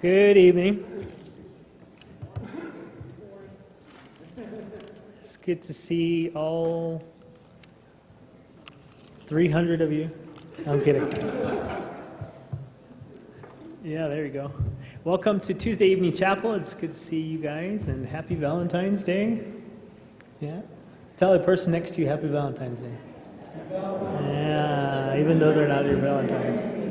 Good evening. It's good to see all 300 of you. I'm kidding. Yeah, there you go. Welcome to Tuesday Evening Chapel. It's good to see you guys and happy Valentine's Day. Yeah. Tell the person next to you happy Valentine's Day. Yeah, even though they're not your Valentines.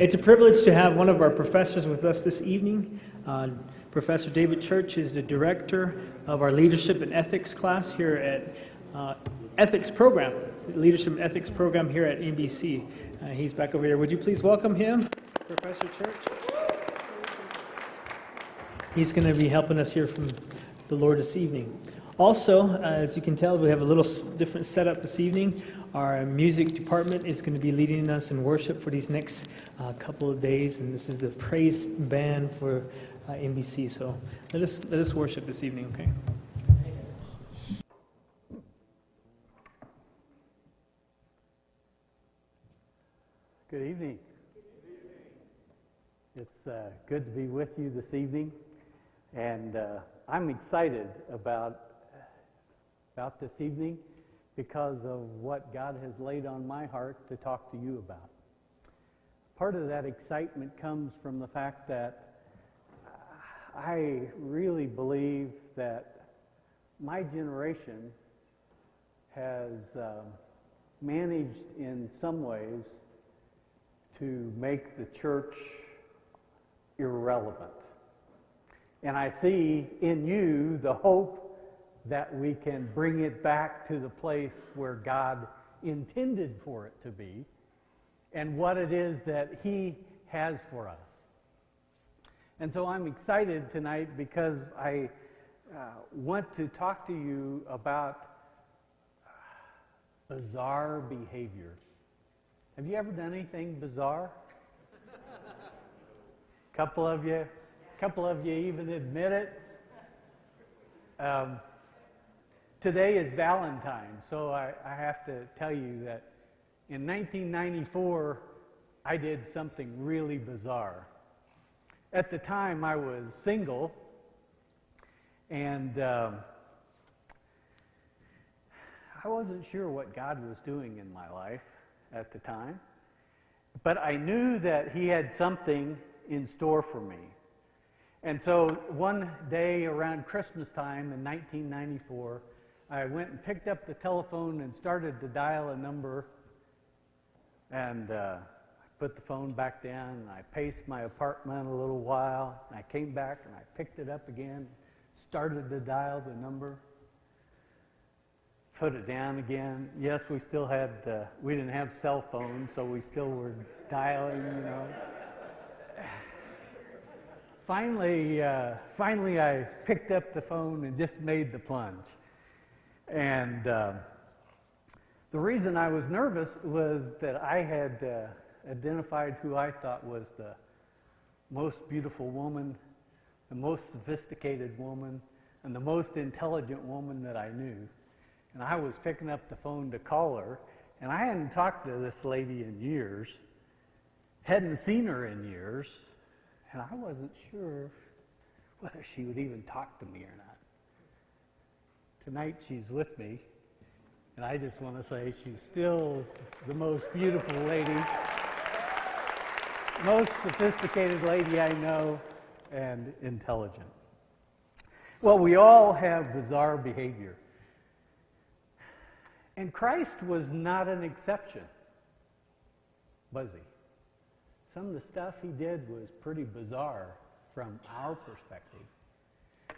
It's a privilege to have one of our professors with us this evening. Uh, Professor David Church is the director of our leadership and ethics class here at uh, ethics program, leadership and ethics program here at NBC. Uh, he's back over here. Would you please welcome him, Professor Church? He's going to be helping us hear from the Lord this evening. Also, uh, as you can tell, we have a little different setup this evening. Our music department is going to be leading us in worship for these next uh, couple of days, and this is the praise band for uh, NBC. So let us let us worship this evening, okay? Good evening. It's uh, good to be with you this evening, and uh, I'm excited about about this evening because of what God has laid on my heart to talk to you about. Part of that excitement comes from the fact that I really believe that my generation has uh, managed in some ways to make the church irrelevant. And I see in you the hope that we can bring it back to the place where God intended for it to be and what it is that He has for us. And so I'm excited tonight because I uh, want to talk to you about bizarre behavior. Have you ever done anything bizarre? couple of you, couple of you even admit it. Um, today is Valentine's, so I, I have to tell you that in 1994, I did something really bizarre. At the time, I was single, and um, I wasn't sure what God was doing in my life at the time, but I knew that He had something in store for me. And so one day around Christmas time in 1994, I went and picked up the telephone and started to dial a number. And uh, I put the phone back down I paced my apartment a little while. And I came back and I picked it up again, started to dial the number, put it down again. Yes, we still had, uh, we didn't have cell phones, so we still were dialing, you know finally, uh, finally, I picked up the phone and just made the plunge. And uh, the reason I was nervous was that I had uh, identified who I thought was the most beautiful woman, the most sophisticated woman, and the most intelligent woman that I knew. And I was picking up the phone to call her, and I hadn't talked to this lady in years, hadn't seen her in years. And I wasn't sure whether she would even talk to me or not. Tonight she's with me, and I just want to say she's still the most beautiful lady, most sophisticated lady I know, and intelligent. Well, we all have bizarre behavior. And Christ was not an exception, was he? some of the stuff he did was pretty bizarre from our perspective.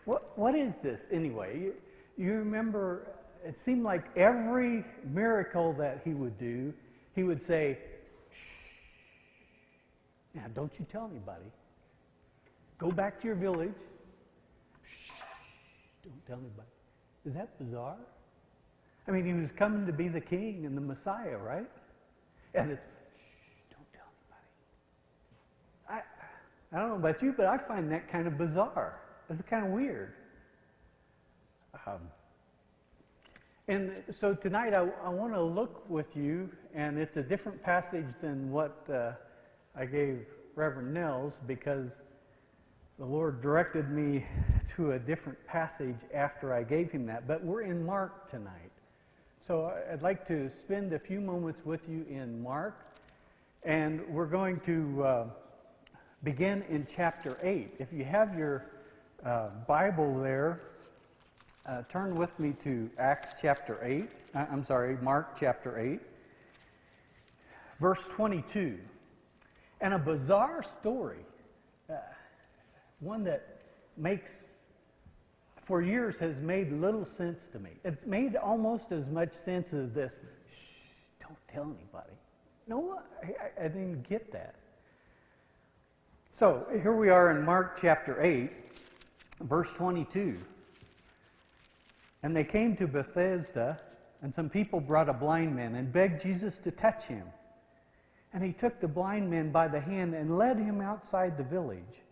What, what is this anyway? You, remember, it seemed like every miracle that he would do, he would say, shh. Now, don't you tell anybody. Go back to your village. Shh. Don't tell anybody. Is that bizarre? I mean, he was coming to be the king and the Messiah, right? And it's, shh, don't tell anybody. I I don't know about you, but I find that kind of bizarre. It's kind of weird. Um, and so tonight I, I want to look with you, and it's a different passage than what uh, I gave Reverend Nels because the Lord directed me to a different passage after I gave him that. But we're in Mark tonight. So I'd like to spend a few moments with you in Mark. And we're going to uh, begin in chapter 8. If you have your uh, Bible there, uh, turn with me to Acts chapter 8. Uh, I'm sorry, Mark chapter 8, verse 22. And a bizarre story, uh, one that makes, for years, has made little sense to me. It's made almost as much sense as this shh, don't tell anybody. No, I, I didn't get that. So here we are in Mark chapter 8, verse 22. And they came to Bethsaida, and some people brought a blind man and begged Jesus to touch him. And he took the blind man by the hand and led him outside the village.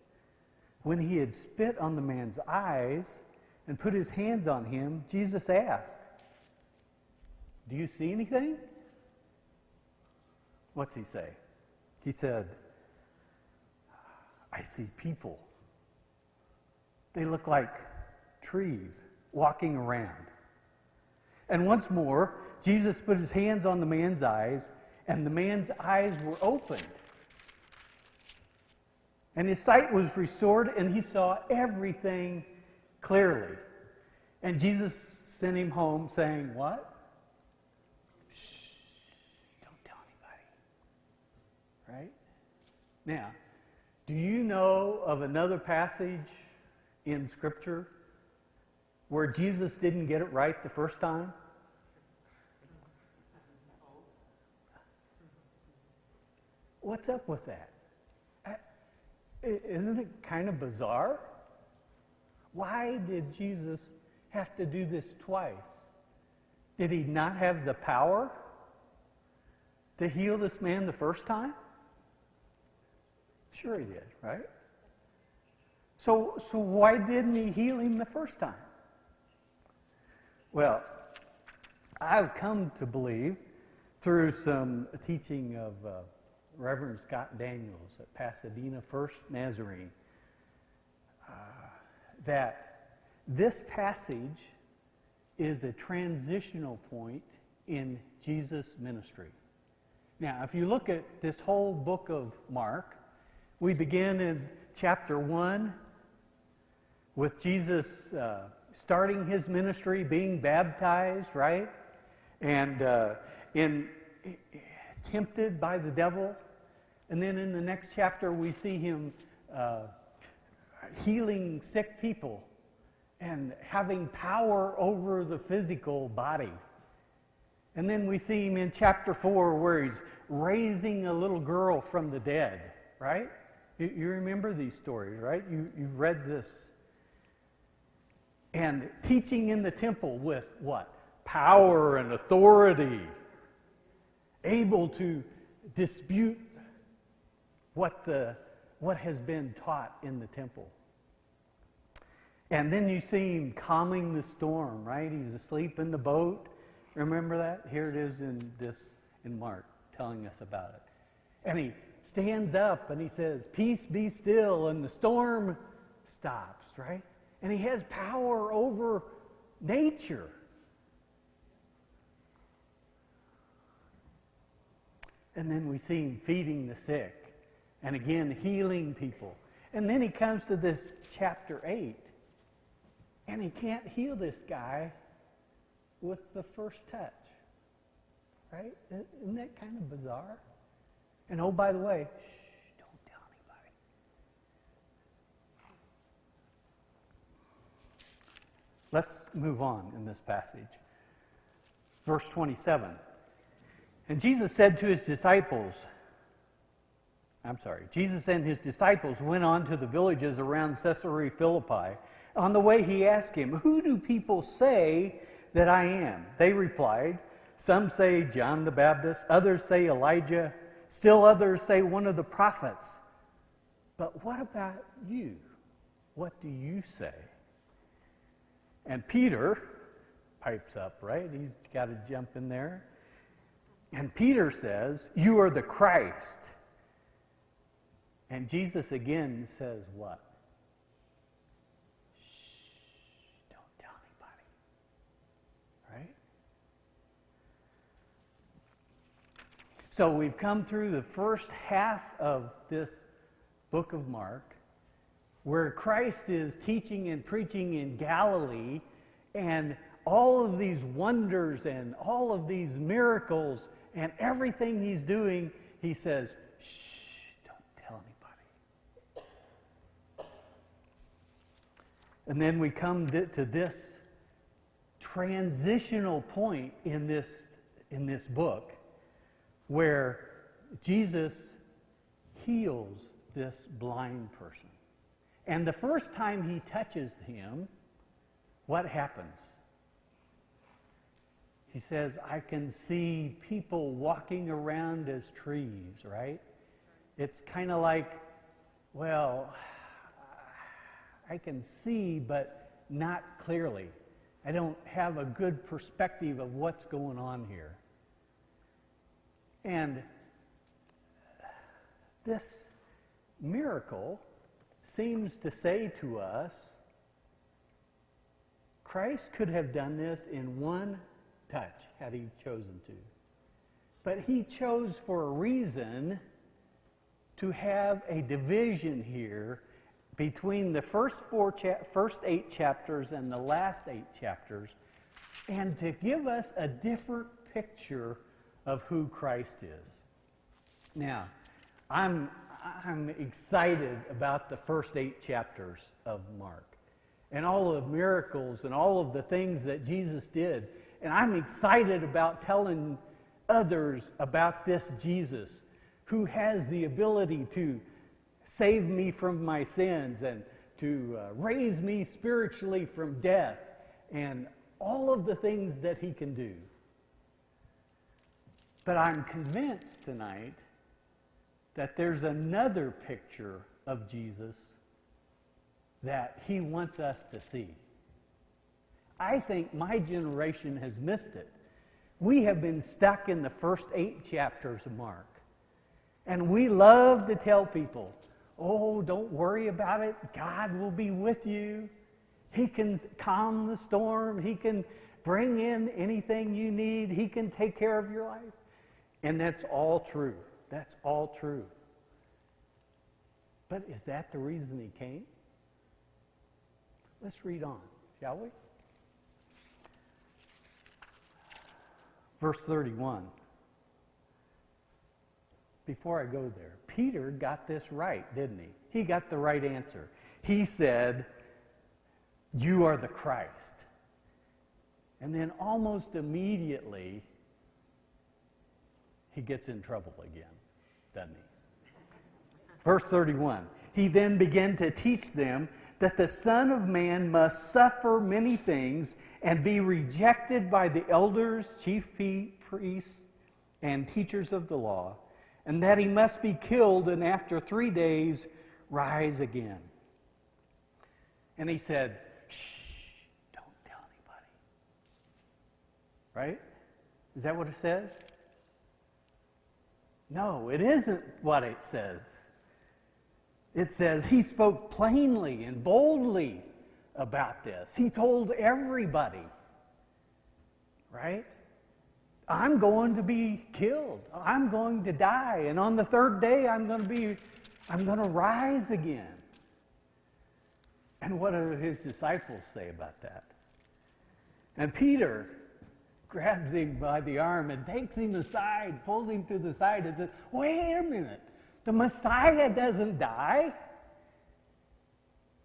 When he had spit on the man's eyes and put his hands on him, Jesus asked, Do you see anything? What's he say? He said, I see people. They look like trees walking around. And once more, Jesus put his hands on the man's eyes, and the man's eyes were opened. And his sight was restored, and he saw everything clearly. And Jesus sent him home saying, What? Shh, don't tell anybody. Right? Now, do you know of another passage in Scripture where Jesus didn't get it right the first time? What's up with that? Uh, isn't it kind of bizarre? Why did Jesus have to do this twice? Did he not have the power to heal this man the first time? Sure, he did, right? So, so why didn't he heal him the first time? Well, I've come to believe through some teaching of uh, Reverend Scott Daniels at Pasadena First Nazarene uh, that this passage is a transitional point in Jesus' ministry. Now, if you look at this whole book of Mark, we begin in chapter 1 with Jesus uh, starting his ministry, being baptized, right? And uh, in tempted by the devil. And then in the next chapter, we see him uh, healing sick people and having power over the physical body. And then we see him in chapter 4 where he's raising a little girl from the dead, right? You, you remember these stories, right? You, you've read this. And teaching in the temple with what? Power and authority able to dispute what, the, what has been taught in the temple. And then you see him calming the storm, right? He's asleep in the boat. Remember that? Here it is in this in Mark telling us about it. And he stands up and he says, Peace be still, and the storm stops, right? And he has power over nature. And then we see him feeding the sick and again healing people. And then he comes to this chapter 8 and he can't heal this guy with the first touch. Right? Isn't that kind of bizarre? And oh, by the way, shh, don't tell anybody. Let's move on in this passage. Verse 27. And Jesus said to his disciples, I'm sorry, Jesus and his disciples went on to the villages around Caesarea Philippi. On the way, he asked him, Who do people say that I am? They replied, Some say John the Baptist, others say Elijah, still others say one of the prophets. But what about you? What do you say? And Peter pipes up, right? He's got to jump in there. And Peter says, You are the Christ. And Jesus again says, What? Shh, don't tell anybody. Right? So we've come through the first half of this book of Mark, where Christ is teaching and preaching in Galilee, and all of these wonders and all of these miracles and everything he's doing, he says, shh, don't tell anybody. And then we come to this transitional point in this, in this book where Jesus heals this blind person. And the first time he touches him, what happens? He says, I can see people walking around as trees, right? It's kind of like, well, I can see, but not clearly. I don't have a good perspective of what's going on here. And this miracle seems to say to us Christ could have done this in one touch had he chosen to. But he chose for a reason to have a division here between the first four first eight chapters and the last eight chapters and to give us a different picture of who Christ is. Now, I'm I'm excited about the first 8 chapters of Mark and all of the miracles and all of the things that Jesus did. And I'm excited about telling others about this Jesus who has the ability to save me from my sins and to uh, raise me spiritually from death and all of the things that he can do. But I'm convinced tonight that there's another picture of Jesus that he wants us to see. I think my generation has missed it. We have been stuck in the first eight chapters of Mark. And we love to tell people, oh, don't worry about it. God will be with you. He can calm the storm. He can bring in anything you need. He can take care of your life. And that's all true. That's all true. But is that the reason he came? Let's read on, shall we? Verse 31. Before I go there, Peter got this right, didn't he? He got the right answer. He said, You are the Christ. And then almost immediately, he gets in trouble again, doesn't he? Verse 31 He then began to teach them that the Son of Man must suffer many things and be rejected by the elders, chief priests, and teachers of the law, and that he must be killed and after three days rise again. And he said, Shh, don't tell anybody. Right? Is that what it says? No, it isn't what it says. It says he spoke plainly and boldly about this. He told everybody, right? I'm going to be killed. I'm going to die. And on the third day, I'm going to be, I'm going to rise again. And what do his disciples say about that? And Peter, grabs him by the arm and takes him aside, pulls him to the side, and says, Wait a minute. The Messiah doesn't die.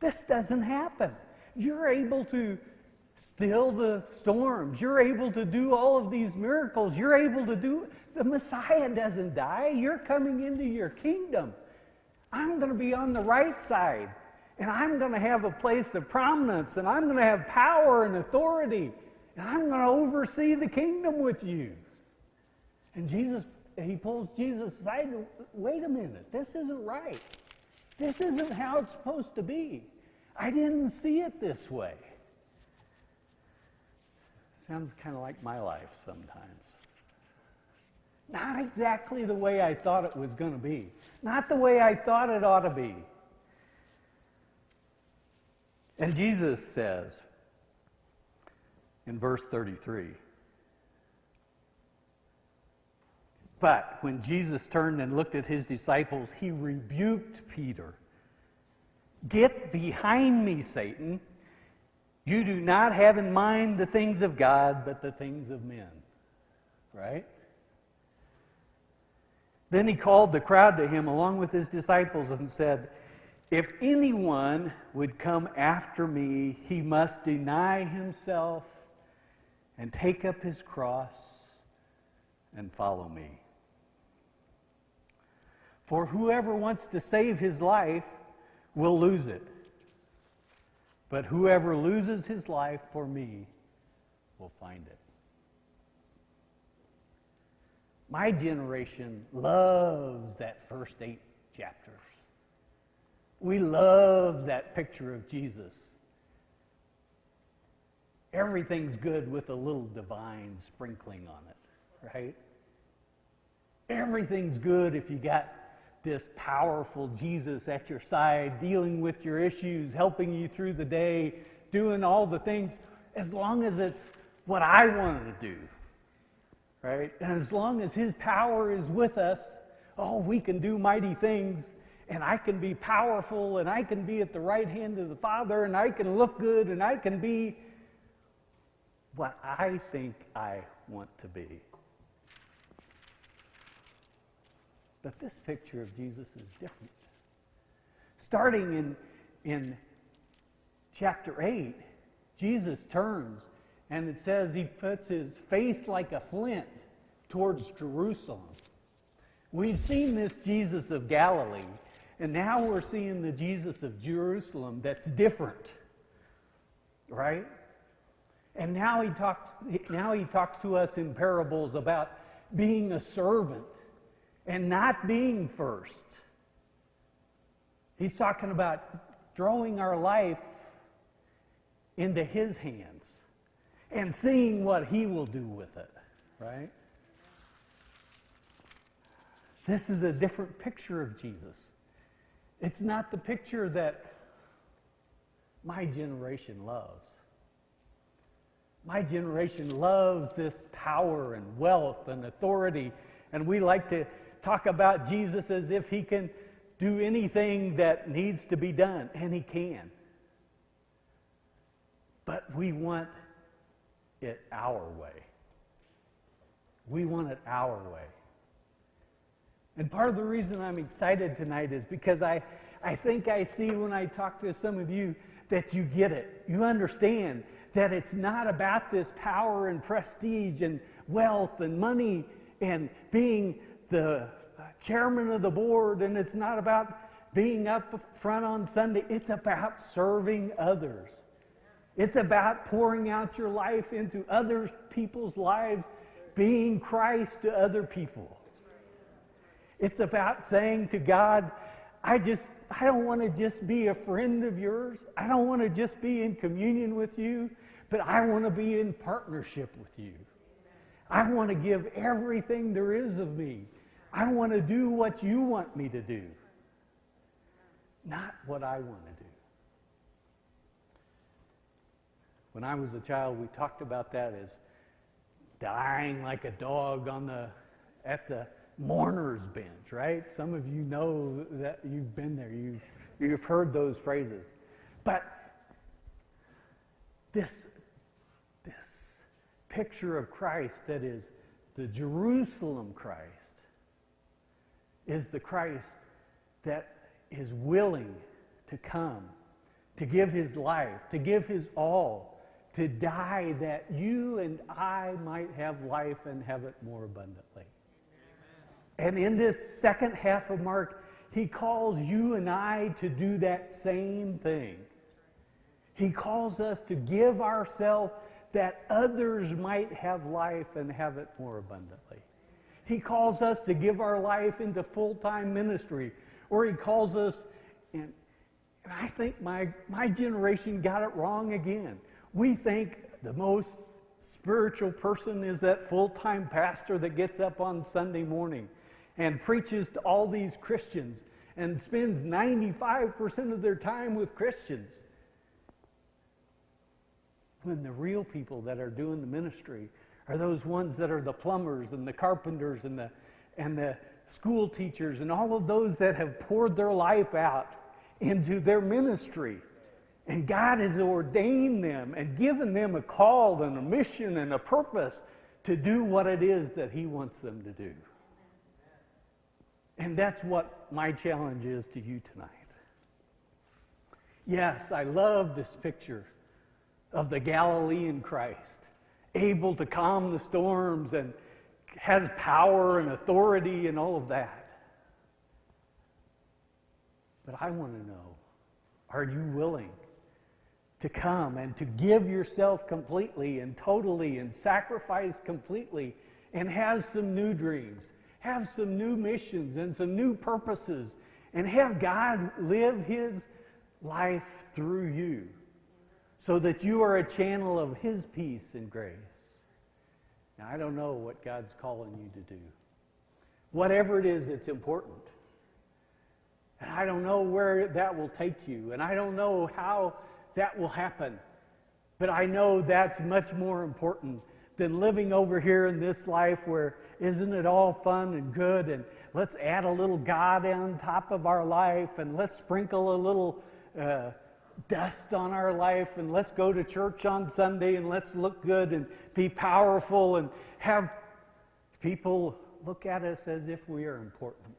This doesn't happen. You're able to still the storms. You're able to do all of these miracles. You're able to do. The Messiah doesn't die. You're coming into your kingdom. I'm going to be on the right side. And I'm going to have a place of prominence. And I'm going to have power and authority. And I'm going to oversee the kingdom with you. And Jesus, he pulls Jesus aside. Wait a minute. This isn't right. This isn't how it's supposed to be. I didn't see it this way. Sounds kind of like my life sometimes. Not exactly the way I thought it was going to be, not the way I thought it ought to be. And Jesus says in verse 33 But when Jesus turned and looked at his disciples, he rebuked Peter. Get behind me, Satan. You do not have in mind the things of God, but the things of men. Right? Then he called the crowd to him along with his disciples and said, If anyone would come after me, he must deny himself and take up his cross and follow me. For whoever wants to save his life will lose it. But whoever loses his life for me will find it. My generation loves that first eight chapters. We love that picture of Jesus. Everything's good with a little divine sprinkling on it, right? Everything's good if you got this powerful Jesus at your side, dealing with your issues, helping you through the day, doing all the things, as long as it's what I wanted to do. Right? And as long as His power is with us, oh, we can do mighty things, and I can be powerful, and I can be at the right hand of the Father, and I can look good, and I can be what I think I want to be. But this picture of Jesus is different. Starting in, in chapter 8, Jesus turns and it says he puts his face like a flint towards Jerusalem. We've seen this Jesus of Galilee, and now we're seeing the Jesus of Jerusalem that's different. Right? And now he talks now he talks to us in parables about being a servant and not being first. He's talking about throwing our life into His hands and seeing what He will do with it, right? This is a different picture of Jesus. It's not the picture that my generation loves. My generation loves this power and wealth and authority, and we like to talk about Jesus as if he can do anything that needs to be done, and he can. But we want it our way. We want it our way. And part of the reason I'm excited tonight is because I, I think I see when I talk to some of you that you get it. You understand that it's not about this power and prestige and wealth and money and being the uh, chairman of the board, and it's not about being up front on Sunday. It's about serving others. It's about pouring out your life into other people's lives, being Christ to other people. It's about saying to God, I just, I don't want to just be a friend of yours. I don't want to just be in communion with you, but I want to be in partnership with you. I want to give everything there is of me I want to do what you want me to do, not what I want to do. When I was a child, we talked about that as dying like a dog on the, at the mourner's bench, right? Some of you know that you've been there. You've, you've heard those phrases. But this, this picture of Christ that is the Jerusalem Christ is the Christ that is willing to come, to give his life, to give his all, to die that you and I might have life and have it more abundantly. And in this second half of Mark, he calls you and I to do that same thing. He calls us to give ourselves that others might have life and have it more abundantly. He calls us to give our life into full time ministry, or He calls us, and, and I think my, my generation got it wrong again. We think the most spiritual person is that full time pastor that gets up on Sunday morning and preaches to all these Christians and spends 95% of their time with Christians. When the real people that are doing the ministry are those ones that are the plumbers and the carpenters and the, and the school teachers and all of those that have poured their life out into their ministry. And God has ordained them and given them a call and a mission and a purpose to do what it is that He wants them to do. And that's what my challenge is to you tonight. Yes, I love this picture of the Galilean Christ, able to calm the storms and has power and authority and all of that. But I want to know are you willing to come and to give yourself completely and totally and sacrifice completely and have some new dreams, have some new missions and some new purposes, and have God live His life through you so that you are a channel of His peace and grace. Now, I don't know what God's calling you to do. Whatever it is, it's important. And I don't know where that will take you, and I don't know how that will happen. But I know that's much more important than living over here in this life where isn't it all fun and good and let's add a little God on top of our life and let's sprinkle a little uh, dust on our life and let's go to church on Sunday and let's look good and be powerful and have people look at us as if we are important.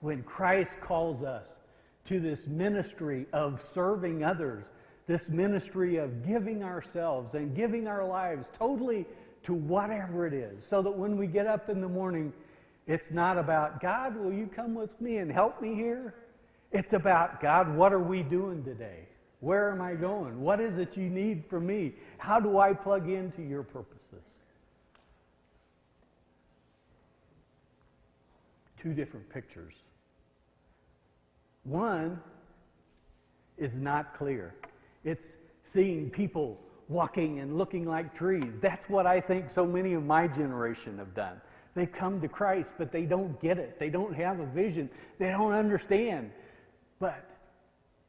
When Christ calls us to this ministry of serving others, this ministry of giving ourselves and giving our lives totally to whatever it is, so that when we get up in the morning, it's not about, God, will you come with me and help me here? It's about, God, what are we doing today? Where am I going? What is it you need from me? How do I plug into your purposes? Two different pictures. One is not clear. It's seeing people walking and looking like trees. That's what I think so many of my generation have done. They've come to Christ, but they don't get it. They don't have a vision. They don't understand. But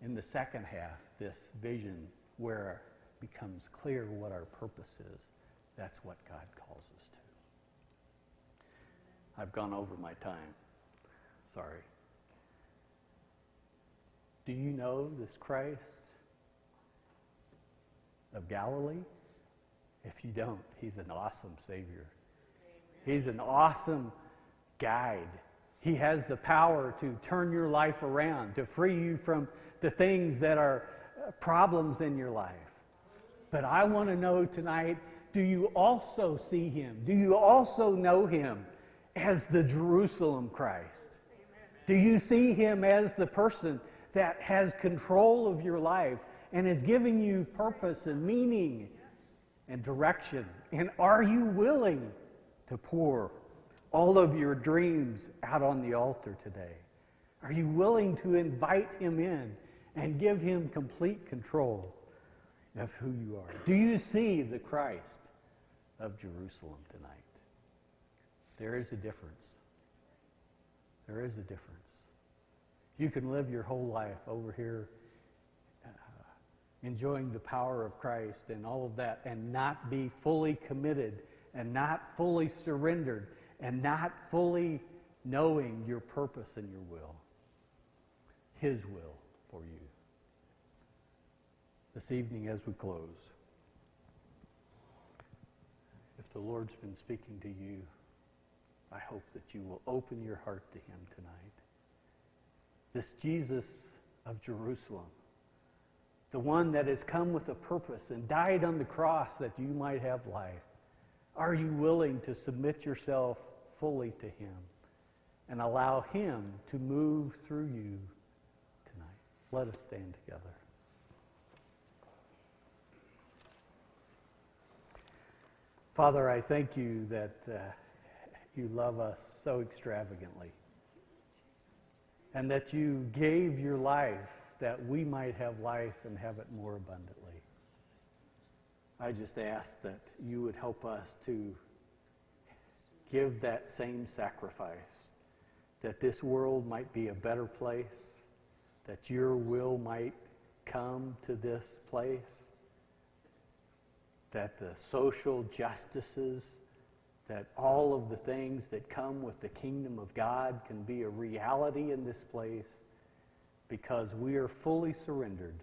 in the second half, this vision where it becomes clear what our purpose is, that's what God calls us to. I've gone over my time. Sorry. Do you know this Christ of Galilee? If you don't, he's an awesome Savior. He's an awesome guide he has the power to turn your life around, to free you from the things that are uh, problems in your life. But I want to know tonight do you also see him? Do you also know him as the Jerusalem Christ? Do you see him as the person that has control of your life and is giving you purpose and meaning and direction? And are you willing to pour all of your dreams out on the altar today? Are you willing to invite him in and give him complete control of who you are? Do you see the Christ of Jerusalem tonight? There is a difference. There is a difference. You can live your whole life over here uh, enjoying the power of Christ and all of that and not be fully committed and not fully surrendered and not fully knowing your purpose and your will, His will for you. This evening, as we close, if the Lord's been speaking to you, I hope that you will open your heart to Him tonight. This Jesus of Jerusalem, the one that has come with a purpose and died on the cross that you might have life. Are you willing to submit yourself fully to Him and allow Him to move through you tonight. Let us stand together. Father, I thank you that uh, you love us so extravagantly and that you gave your life that we might have life and have it more abundantly. I just ask that you would help us to give that same sacrifice, that this world might be a better place, that your will might come to this place, that the social justices, that all of the things that come with the kingdom of God can be a reality in this place because we are fully surrendered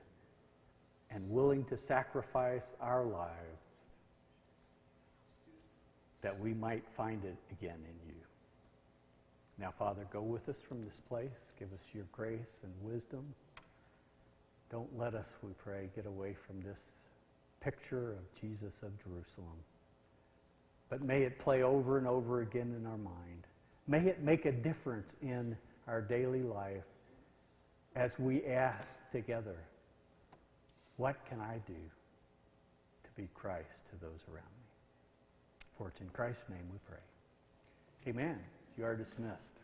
and willing to sacrifice our lives that we might find it again in you. Now, Father, go with us from this place. Give us your grace and wisdom. Don't let us, we pray, get away from this picture of Jesus of Jerusalem. But may it play over and over again in our mind. May it make a difference in our daily life as we ask together, what can I do to be Christ to those around me? For it's in Christ's name we pray. Amen. You are dismissed.